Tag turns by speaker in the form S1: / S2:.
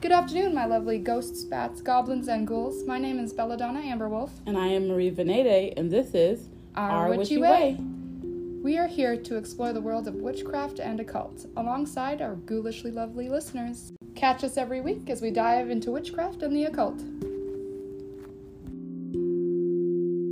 S1: Good afternoon, my lovely ghosts, bats, goblins, and ghouls. My name is Belladonna Amberwolf.
S2: And I am Marie Venede, and this is
S1: Our Witchy Way. We are here to explore the world of witchcraft and occult, alongside our ghoulishly lovely listeners. Catch us every week as we dive into witchcraft and the occult.